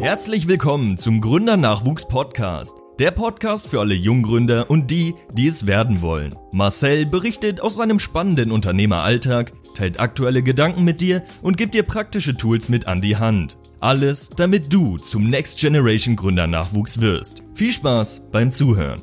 Herzlich willkommen zum Gründernachwuchs Podcast. Der Podcast für alle Junggründer und die, die es werden wollen. Marcel berichtet aus seinem spannenden Unternehmeralltag, teilt aktuelle Gedanken mit dir und gibt dir praktische Tools mit an die Hand. Alles, damit du zum Next Generation Gründernachwuchs wirst. Viel Spaß beim Zuhören.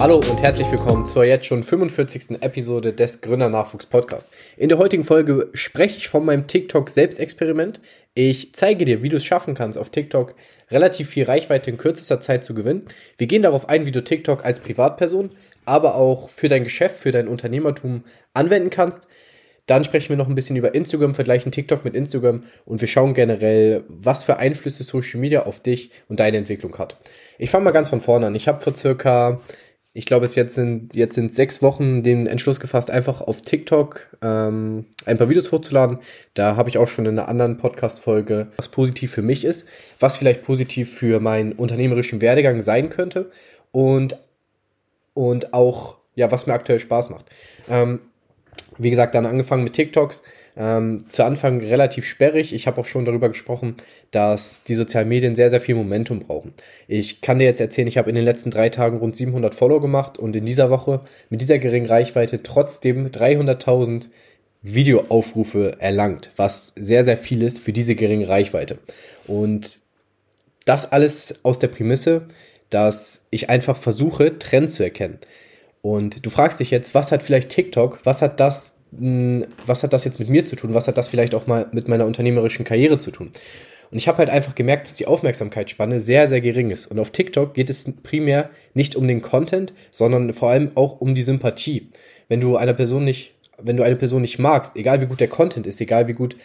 Hallo und herzlich willkommen zur jetzt schon 45. Episode des Gründernachwuchs Podcast. In der heutigen Folge spreche ich von meinem TikTok Selbstexperiment. Ich zeige dir, wie du es schaffen kannst, auf TikTok relativ viel Reichweite in kürzester Zeit zu gewinnen. Wir gehen darauf ein, wie du TikTok als Privatperson, aber auch für dein Geschäft, für dein Unternehmertum anwenden kannst. Dann sprechen wir noch ein bisschen über Instagram, vergleichen TikTok mit Instagram und wir schauen generell, was für Einflüsse Social Media auf dich und deine Entwicklung hat. Ich fange mal ganz von vorne an. Ich habe vor circa ich glaube, es jetzt sind, jetzt sind sechs Wochen den Entschluss gefasst, einfach auf TikTok ähm, ein paar Videos hochzuladen. Da habe ich auch schon in einer anderen Podcast-Folge, was positiv für mich ist, was vielleicht positiv für meinen unternehmerischen Werdegang sein könnte und, und auch, ja, was mir aktuell Spaß macht. Ähm, wie gesagt, dann angefangen mit TikToks. Ähm, zu Anfang relativ sperrig. Ich habe auch schon darüber gesprochen, dass die sozialen Medien sehr, sehr viel Momentum brauchen. Ich kann dir jetzt erzählen, ich habe in den letzten drei Tagen rund 700 Follow gemacht und in dieser Woche mit dieser geringen Reichweite trotzdem 300.000 Videoaufrufe erlangt, was sehr, sehr viel ist für diese geringe Reichweite. Und das alles aus der Prämisse, dass ich einfach versuche, Trends zu erkennen. Und du fragst dich jetzt, was hat vielleicht TikTok, was hat das hm, was hat das jetzt mit mir zu tun? Was hat das vielleicht auch mal mit meiner unternehmerischen Karriere zu tun? Und ich habe halt einfach gemerkt, dass die Aufmerksamkeitsspanne sehr, sehr gering ist. Und auf TikTok geht es primär nicht um den Content, sondern vor allem auch um die Sympathie. Wenn du einer Person nicht, wenn du eine Person nicht magst, egal wie gut der Content ist, egal wie gut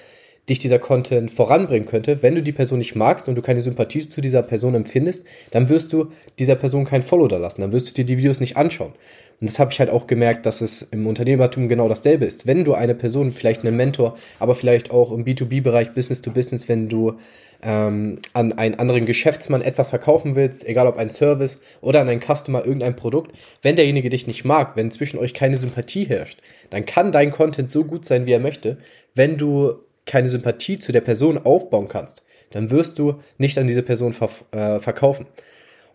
dich dieser Content voranbringen könnte, wenn du die Person nicht magst und du keine Sympathie zu dieser Person empfindest, dann wirst du dieser Person kein Follow da lassen, dann wirst du dir die Videos nicht anschauen. Und das habe ich halt auch gemerkt, dass es im Unternehmertum genau dasselbe ist. Wenn du eine Person, vielleicht einen Mentor, aber vielleicht auch im B2B-Bereich, Business to Business, wenn du ähm, an einen anderen Geschäftsmann etwas verkaufen willst, egal ob ein Service oder an einen Customer irgendein Produkt, wenn derjenige dich nicht mag, wenn zwischen euch keine Sympathie herrscht, dann kann dein Content so gut sein, wie er möchte. Wenn du keine Sympathie zu der Person aufbauen kannst, dann wirst du nicht an diese Person ver äh, verkaufen.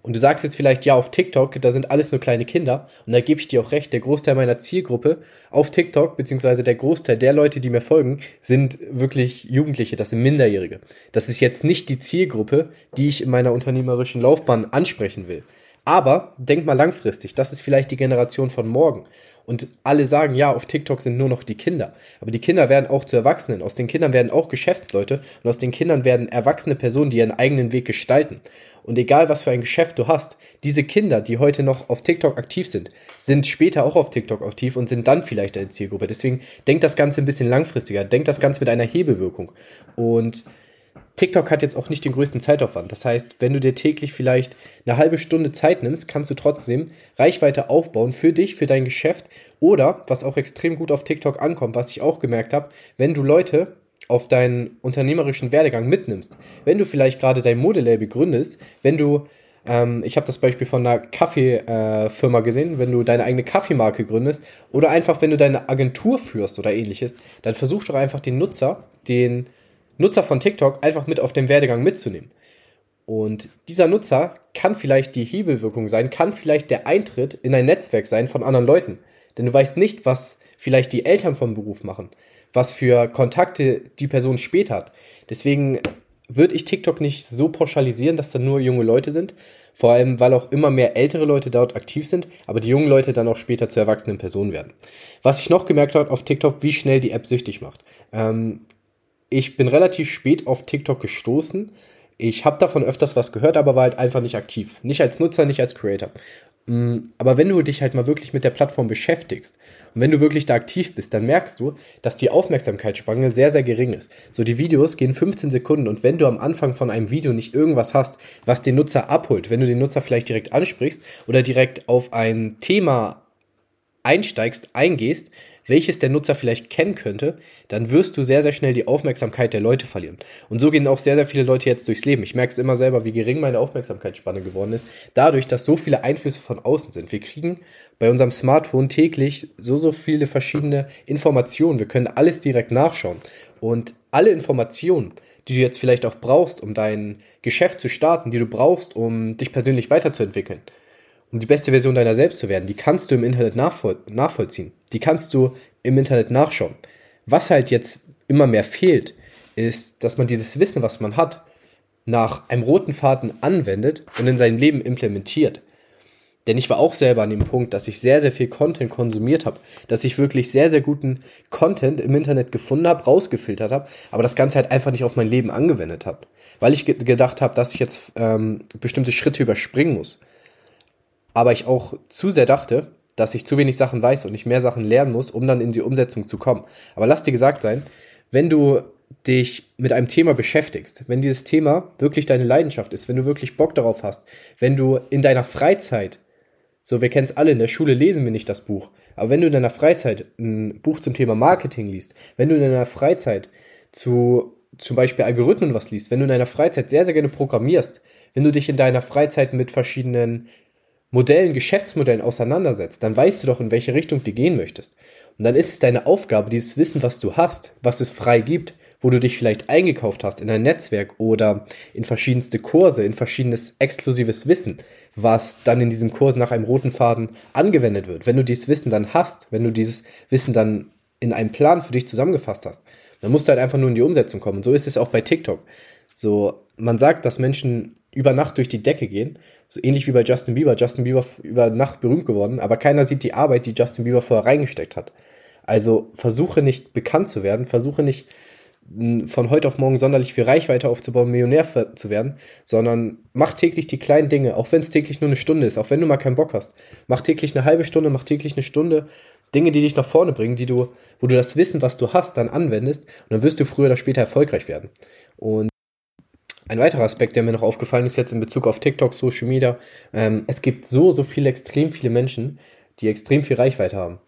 Und du sagst jetzt vielleicht, ja, auf TikTok, da sind alles nur kleine Kinder. Und da gebe ich dir auch recht, der Großteil meiner Zielgruppe auf TikTok, beziehungsweise der Großteil der Leute, die mir folgen, sind wirklich Jugendliche, das sind Minderjährige. Das ist jetzt nicht die Zielgruppe, die ich in meiner unternehmerischen Laufbahn ansprechen will. Aber denk mal langfristig, das ist vielleicht die Generation von morgen. Und alle sagen, ja, auf TikTok sind nur noch die Kinder. Aber die Kinder werden auch zu Erwachsenen. Aus den Kindern werden auch Geschäftsleute und aus den Kindern werden erwachsene Personen, die ihren eigenen Weg gestalten. Und egal, was für ein Geschäft du hast, diese Kinder, die heute noch auf TikTok aktiv sind, sind später auch auf TikTok aktiv und sind dann vielleicht eine Zielgruppe. Deswegen denk das Ganze ein bisschen langfristiger. Denk das Ganze mit einer Hebelwirkung. Und TikTok hat jetzt auch nicht den größten Zeitaufwand. Das heißt, wenn du dir täglich vielleicht eine halbe Stunde Zeit nimmst, kannst du trotzdem Reichweite aufbauen für dich, für dein Geschäft oder, was auch extrem gut auf TikTok ankommt, was ich auch gemerkt habe, wenn du Leute auf deinen unternehmerischen Werdegang mitnimmst. Wenn du vielleicht gerade dein Modelabel gründest, wenn du ähm, ich habe das Beispiel von einer Kaffeefirma äh, gesehen, wenn du deine eigene Kaffeemarke gründest oder einfach wenn du deine Agentur führst oder ähnliches, dann versuch doch einfach den Nutzer, den Nutzer von TikTok einfach mit auf dem Werdegang mitzunehmen. Und dieser Nutzer kann vielleicht die Hebelwirkung sein, kann vielleicht der Eintritt in ein Netzwerk sein von anderen Leuten. Denn du weißt nicht, was vielleicht die Eltern vom Beruf machen, was für Kontakte die Person später hat. Deswegen würde ich TikTok nicht so pauschalisieren, dass da nur junge Leute sind. Vor allem, weil auch immer mehr ältere Leute dort aktiv sind, aber die jungen Leute dann auch später zu erwachsenen Personen werden. Was ich noch gemerkt habe auf TikTok, wie schnell die App süchtig macht. Ähm, ich bin relativ spät auf TikTok gestoßen. Ich habe davon öfters was gehört, aber war halt einfach nicht aktiv. Nicht als Nutzer, nicht als Creator. Mm, aber wenn du dich halt mal wirklich mit der Plattform beschäftigst und wenn du wirklich da aktiv bist, dann merkst du, dass die Aufmerksamkeitsspanne sehr, sehr gering ist. So, die Videos gehen 15 Sekunden und wenn du am Anfang von einem Video nicht irgendwas hast, was den Nutzer abholt, wenn du den Nutzer vielleicht direkt ansprichst oder direkt auf ein Thema einsteigst, eingehst, welches der Nutzer vielleicht kennen könnte, dann wirst du sehr, sehr schnell die Aufmerksamkeit der Leute verlieren. Und so gehen auch sehr, sehr viele Leute jetzt durchs Leben. Ich merke es immer selber, wie gering meine Aufmerksamkeitsspanne geworden ist, dadurch, dass so viele Einflüsse von außen sind. Wir kriegen bei unserem Smartphone täglich so, so viele verschiedene Informationen. Wir können alles direkt nachschauen. Und alle Informationen, die du jetzt vielleicht auch brauchst, um dein Geschäft zu starten, die du brauchst, um dich persönlich weiterzuentwickeln, um die beste Version deiner selbst zu werden, die kannst du im Internet nachvoll nachvollziehen. Die kannst du im Internet nachschauen. Was halt jetzt immer mehr fehlt, ist, dass man dieses Wissen, was man hat, nach einem roten Faden anwendet und in sein Leben implementiert. Denn ich war auch selber an dem Punkt, dass ich sehr, sehr viel Content konsumiert habe, dass ich wirklich sehr, sehr guten Content im Internet gefunden habe, rausgefiltert habe, aber das Ganze halt einfach nicht auf mein Leben angewendet habe. Weil ich ge gedacht habe, dass ich jetzt ähm, bestimmte Schritte überspringen muss aber ich auch zu sehr dachte, dass ich zu wenig Sachen weiß und ich mehr Sachen lernen muss, um dann in die Umsetzung zu kommen. Aber lass dir gesagt sein, wenn du dich mit einem Thema beschäftigst, wenn dieses Thema wirklich deine Leidenschaft ist, wenn du wirklich Bock darauf hast, wenn du in deiner Freizeit, so wir kennen es alle, in der Schule lesen wir nicht das Buch, aber wenn du in deiner Freizeit ein Buch zum Thema Marketing liest, wenn du in deiner Freizeit zu zum Beispiel Algorithmen was liest, wenn du in deiner Freizeit sehr, sehr gerne programmierst, wenn du dich in deiner Freizeit mit verschiedenen Modellen, Geschäftsmodellen auseinandersetzt, dann weißt du doch, in welche Richtung du gehen möchtest. Und dann ist es deine Aufgabe, dieses Wissen, was du hast, was es frei gibt, wo du dich vielleicht eingekauft hast in ein Netzwerk oder in verschiedenste Kurse, in verschiedenes exklusives Wissen, was dann in diesem Kurs nach einem roten Faden angewendet wird. Wenn du dieses Wissen dann hast, wenn du dieses Wissen dann in einem Plan für dich zusammengefasst hast, dann musst du halt einfach nur in die Umsetzung kommen. Und so ist es auch bei TikTok. So, man sagt, dass Menschen über Nacht durch die Decke gehen. So ähnlich wie bei Justin Bieber. Justin Bieber über Nacht berühmt geworden, aber keiner sieht die Arbeit, die Justin Bieber vorher reingesteckt hat. Also versuche nicht bekannt zu werden, versuche nicht von heute auf morgen sonderlich viel Reichweite aufzubauen, Millionär zu werden, sondern mach täglich die kleinen Dinge, auch wenn es täglich nur eine Stunde ist, auch wenn du mal keinen Bock hast. Mach täglich eine halbe Stunde, mach täglich eine Stunde Dinge, die dich nach vorne bringen, die du, wo du das Wissen, was du hast, dann anwendest und dann wirst du früher oder später erfolgreich werden. Und ein weiterer Aspekt, der mir noch aufgefallen ist jetzt in Bezug auf TikTok, Social Media, ähm, es gibt so, so viele, extrem viele Menschen, die extrem viel Reichweite haben.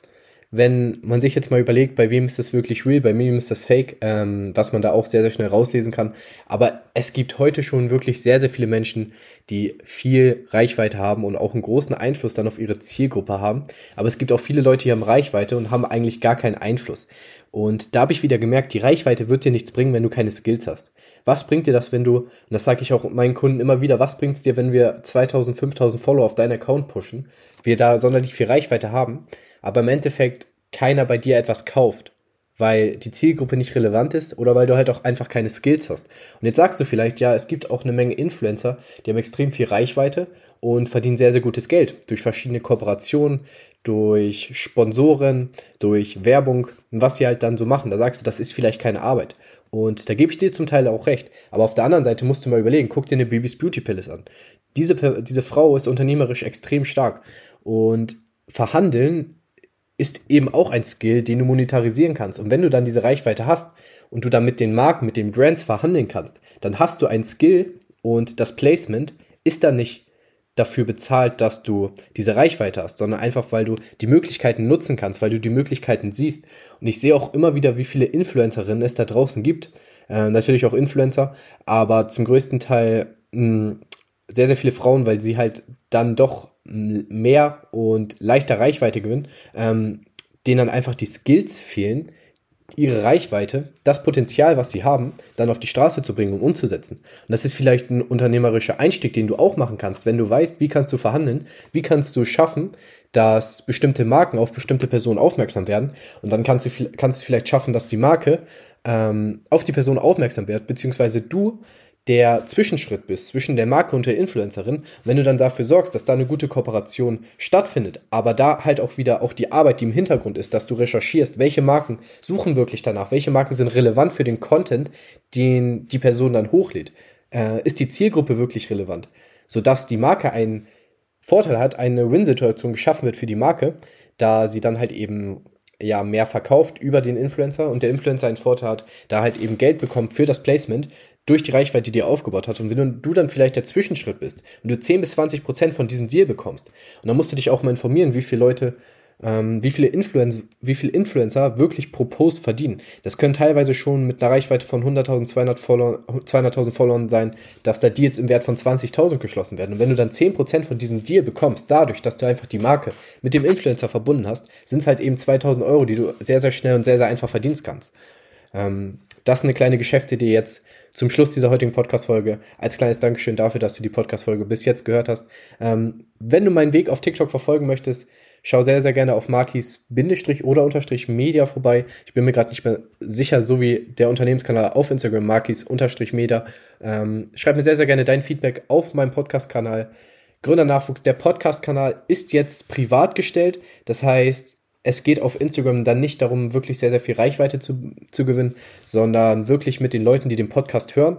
Wenn man sich jetzt mal überlegt, bei wem ist das wirklich real, bei wem ist das fake, ähm, was man da auch sehr, sehr schnell rauslesen kann. Aber es gibt heute schon wirklich sehr, sehr viele Menschen, die viel Reichweite haben und auch einen großen Einfluss dann auf ihre Zielgruppe haben. Aber es gibt auch viele Leute, die haben Reichweite und haben eigentlich gar keinen Einfluss. Und da habe ich wieder gemerkt, die Reichweite wird dir nichts bringen, wenn du keine Skills hast. Was bringt dir das, wenn du, und das sage ich auch meinen Kunden immer wieder, was bringt es dir, wenn wir 2000, 5000 Follower auf deinen Account pushen, wir da sonderlich viel Reichweite haben, aber im Endeffekt keiner bei dir etwas kauft, weil die Zielgruppe nicht relevant ist oder weil du halt auch einfach keine Skills hast. Und jetzt sagst du vielleicht, ja, es gibt auch eine Menge Influencer, die haben extrem viel Reichweite und verdienen sehr, sehr gutes Geld durch verschiedene Kooperationen, durch Sponsoren, durch Werbung was sie halt dann so machen. Da sagst du, das ist vielleicht keine Arbeit. Und da gebe ich dir zum Teil auch recht. Aber auf der anderen Seite musst du mal überlegen, guck dir eine Babys Beauty Palace an. Diese, diese Frau ist unternehmerisch extrem stark. Und verhandeln ist eben auch ein Skill, den du monetarisieren kannst. Und wenn du dann diese Reichweite hast und du dann mit den Marken, mit den Brands verhandeln kannst, dann hast du ein Skill und das Placement ist dann nicht dafür bezahlt, dass du diese Reichweite hast, sondern einfach, weil du die Möglichkeiten nutzen kannst, weil du die Möglichkeiten siehst. Und ich sehe auch immer wieder, wie viele Influencerinnen es da draußen gibt. Äh, natürlich auch Influencer, aber zum größten Teil mh, sehr, sehr viele Frauen, weil sie halt dann doch mehr und leichter Reichweite gewinnen, ähm, denen dann einfach die Skills fehlen, ihre Reichweite, das Potenzial, was sie haben, dann auf die Straße zu bringen und umzusetzen. Und das ist vielleicht ein unternehmerischer Einstieg, den du auch machen kannst, wenn du weißt, wie kannst du verhandeln, wie kannst du schaffen, dass bestimmte Marken auf bestimmte Personen aufmerksam werden. Und dann kannst du, kannst du vielleicht schaffen, dass die Marke ähm, auf die Person aufmerksam wird, beziehungsweise du der Zwischenschritt bist zwischen der Marke und der Influencerin, wenn du dann dafür sorgst, dass da eine gute Kooperation stattfindet, aber da halt auch wieder auch die Arbeit, die im Hintergrund ist, dass du recherchierst, welche Marken suchen wirklich danach, welche Marken sind relevant für den Content, den die Person dann hochlädt. Äh, ist die Zielgruppe wirklich relevant, sodass die Marke einen Vorteil hat, eine Win-Situation geschaffen wird für die Marke, da sie dann halt eben ja mehr verkauft über den Influencer und der Influencer einen Vorteil hat, da halt eben Geld bekommt für das Placement, durch die Reichweite, die dir aufgebaut hat. Und wenn du, dann vielleicht der Zwischenschritt bist und du 10 bis 20 Prozent von diesem Deal bekommst, und dann musst du dich auch mal informieren, wie viele Leute ähm, wie, viele wie viele Influencer wirklich pro Post verdienen. Das können teilweise schon mit einer Reichweite von 100.000, 200 Follower, 200.000 Followern sein, dass da Deals im Wert von 20.000 geschlossen werden. Und wenn du dann 10% von diesem Deal bekommst, dadurch, dass du einfach die Marke mit dem Influencer verbunden hast, sind es halt eben 2.000 Euro, die du sehr, sehr schnell und sehr, sehr einfach verdienst kannst. Ähm, das ist eine kleine Geschäftsidee jetzt zum Schluss dieser heutigen Podcast-Folge als kleines Dankeschön dafür, dass du die Podcast-Folge bis jetzt gehört hast. Ähm, wenn du meinen Weg auf TikTok verfolgen möchtest, schau sehr, sehr gerne auf Markis Bindestrich oder Unterstrich Media vorbei. Ich bin mir gerade nicht mehr sicher, so wie der Unternehmenskanal auf Instagram, Markis Unterstrich Media. Ähm, schreib mir sehr, sehr gerne dein Feedback auf meinem Podcast-Kanal. Gründernachwuchs, der Podcast-Kanal ist jetzt privat gestellt. Das heißt, es geht auf Instagram dann nicht darum, wirklich sehr, sehr viel Reichweite zu, zu gewinnen, sondern wirklich mit den Leuten, die den Podcast hören.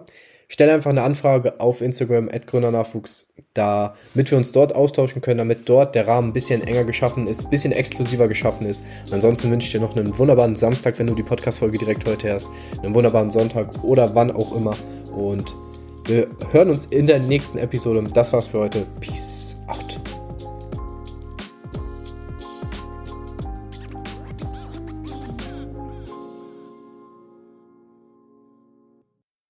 Stelle einfach eine Anfrage auf Instagram, Gründernachwuchs, damit wir uns dort austauschen können, damit dort der Rahmen ein bisschen enger geschaffen ist, ein bisschen exklusiver geschaffen ist. ansonsten wünsche ich dir noch einen wunderbaren Samstag, wenn du die Podcast-Folge direkt heute hörst, einen wunderbaren Sonntag oder wann auch immer. Und wir hören uns in der nächsten Episode. Das war's für heute. Peace out.